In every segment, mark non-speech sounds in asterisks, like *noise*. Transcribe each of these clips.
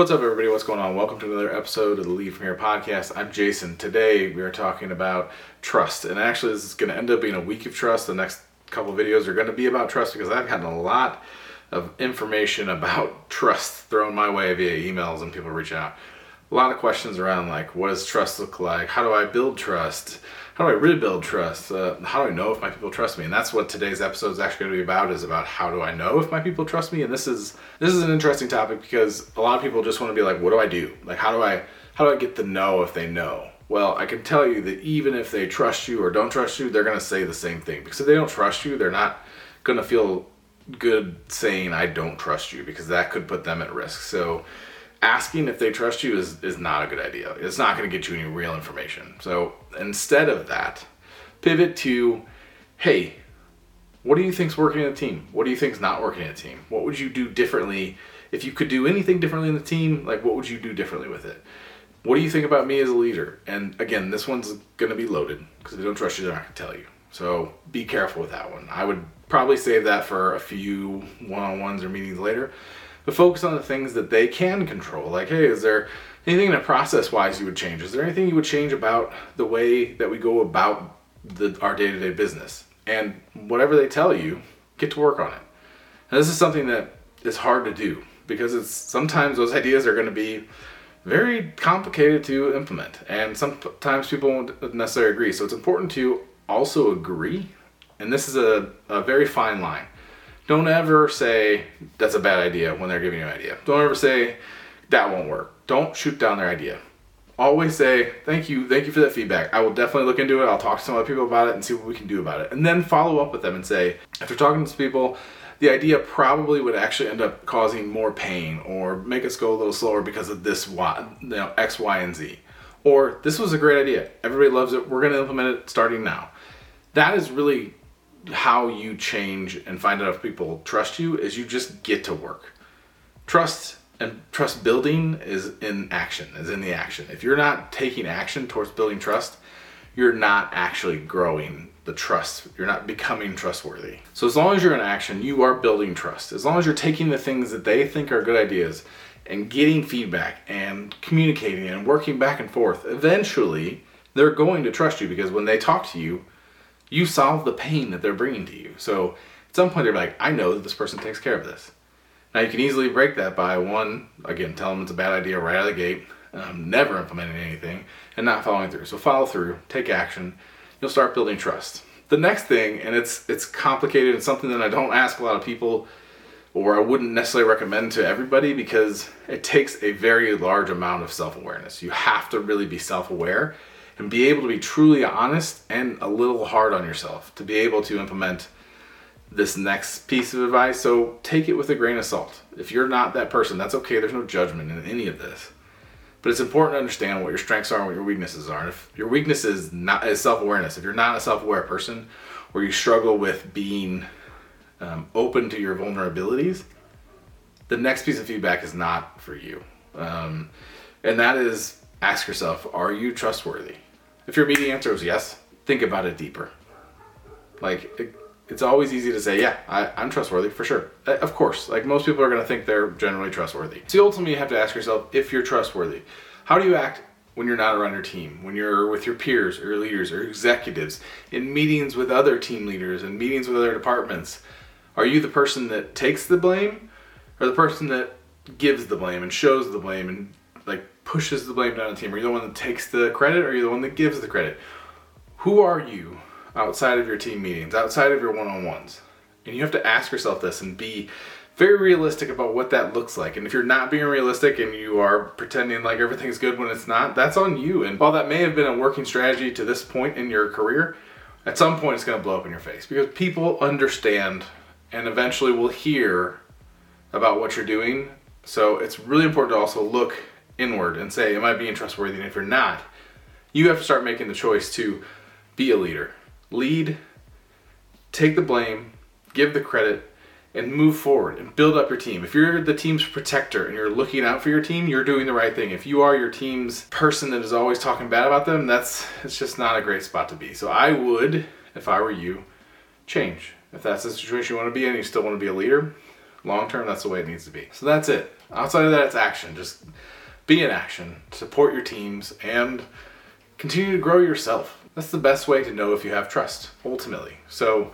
What's up, everybody? What's going on? Welcome to another episode of the Lead From Here podcast. I'm Jason. Today we are talking about trust, and actually, this is going to end up being a week of trust. The next couple videos are going to be about trust because I've gotten a lot of information about *laughs* trust thrown my way via emails and people reaching out. A lot of questions around like, what does trust look like? How do I build trust? How do I rebuild trust? Uh, how do I know if my people trust me? And that's what today's episode is actually going to be about. Is about how do I know if my people trust me? And this is this is an interesting topic because a lot of people just want to be like, what do I do? Like, how do I how do I get to know if they know? Well, I can tell you that even if they trust you or don't trust you, they're going to say the same thing because if they don't trust you, they're not going to feel good saying I don't trust you because that could put them at risk. So asking if they trust you is, is not a good idea. It's not going to get you any real information. So instead of that, pivot to, hey, what do you think's working in a team? What do you think's not working in a team? What would you do differently if you could do anything differently in the team? Like, what would you do differently with it? What do you think about me as a leader? And again, this one's going to be loaded because they don't trust you, they're not going to tell you. So be careful with that one. I would probably save that for a few one on ones or meetings later focus on the things that they can control. Like, hey, is there anything in a process wise you would change? Is there anything you would change about the way that we go about the, our day to day business? And whatever they tell you, get to work on it. And this is something that is hard to do because it's sometimes those ideas are going to be very complicated to implement, and sometimes people won't necessarily agree. So it's important to also agree, and this is a, a very fine line don't ever say that's a bad idea when they're giving you an idea. Don't ever say that won't work. Don't shoot down their idea. Always say thank you, thank you for that feedback. I will definitely look into it. I'll talk to some other people about it and see what we can do about it. And then follow up with them and say, after talking to people, the idea probably would actually end up causing more pain or make us go a little slower because of this y, you know, X, Y, and Z. Or this was a great idea. Everybody loves it. We're going to implement it starting now. That is really how you change and find out if people trust you is you just get to work. Trust and trust building is in action, is in the action. If you're not taking action towards building trust, you're not actually growing the trust. You're not becoming trustworthy. So as long as you're in action, you are building trust. As long as you're taking the things that they think are good ideas and getting feedback and communicating and working back and forth, eventually they're going to trust you because when they talk to you, you solve the pain that they're bringing to you. So at some point they're like, I know that this person takes care of this. Now you can easily break that by one, again, tell them it's a bad idea right out of the gate, um, never implementing anything, and not following through. So follow through, take action. You'll start building trust. The next thing, and it's it's complicated and something that I don't ask a lot of people, or I wouldn't necessarily recommend to everybody because it takes a very large amount of self awareness. You have to really be self aware and be able to be truly honest and a little hard on yourself to be able to implement this next piece of advice. So take it with a grain of salt. If you're not that person, that's okay. There's no judgment in any of this. But it's important to understand what your strengths are and what your weaknesses are. And if your weakness is not is self-awareness, if you're not a self-aware person, or you struggle with being um, open to your vulnerabilities, the next piece of feedback is not for you. Um, and that is ask yourself, are you trustworthy? If your immediate answer is yes, think about it deeper. Like, it, it's always easy to say, yeah, I, I'm trustworthy for sure. Uh, of course, like most people are going to think they're generally trustworthy. So ultimately, you have to ask yourself if you're trustworthy. How do you act when you're not around your team, when you're with your peers or your leaders or executives, in meetings with other team leaders and meetings with other departments? Are you the person that takes the blame or the person that gives the blame and shows the blame and like pushes the blame down on the team? Are you the one that takes the credit or are you the one that gives the credit? Who are you outside of your team meetings, outside of your one on ones? And you have to ask yourself this and be very realistic about what that looks like. And if you're not being realistic and you are pretending like everything's good when it's not, that's on you. And while that may have been a working strategy to this point in your career, at some point it's going to blow up in your face because people understand and eventually will hear about what you're doing. So it's really important to also look inward and say, Am I being trustworthy? And if you're not, you have to start making the choice to be a leader. Lead, take the blame, give the credit, and move forward and build up your team. If you're the team's protector and you're looking out for your team, you're doing the right thing. If you are your team's person that is always talking bad about them, that's it's just not a great spot to be. So I would, if I were you, change. If that's the situation you want to be in, you still want to be a leader, long term, that's the way it needs to be. So that's it. Outside of that, it's action. Just be in action, support your teams, and continue to grow yourself. That's the best way to know if you have trust, ultimately. So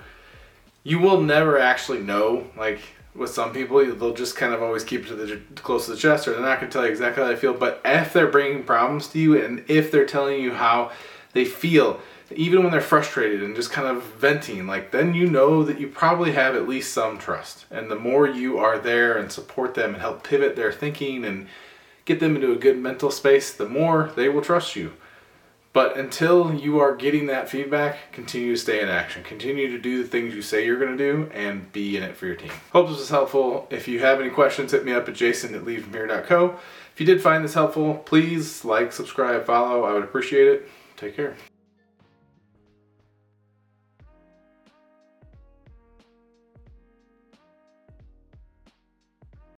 you will never actually know, like with some people, they'll just kind of always keep it to the close to the chest, or they're not going to tell you exactly how they feel. But if they're bringing problems to you, and if they're telling you how they feel, even when they're frustrated and just kind of venting, like then you know that you probably have at least some trust. And the more you are there and support them and help pivot their thinking and get them into a good mental space, the more they will trust you. But until you are getting that feedback, continue to stay in action. Continue to do the things you say you're going to do and be in it for your team. Hope this was helpful. If you have any questions, hit me up at jason at leadfromhere.co. If you did find this helpful, please like, subscribe, follow. I would appreciate it. Take care.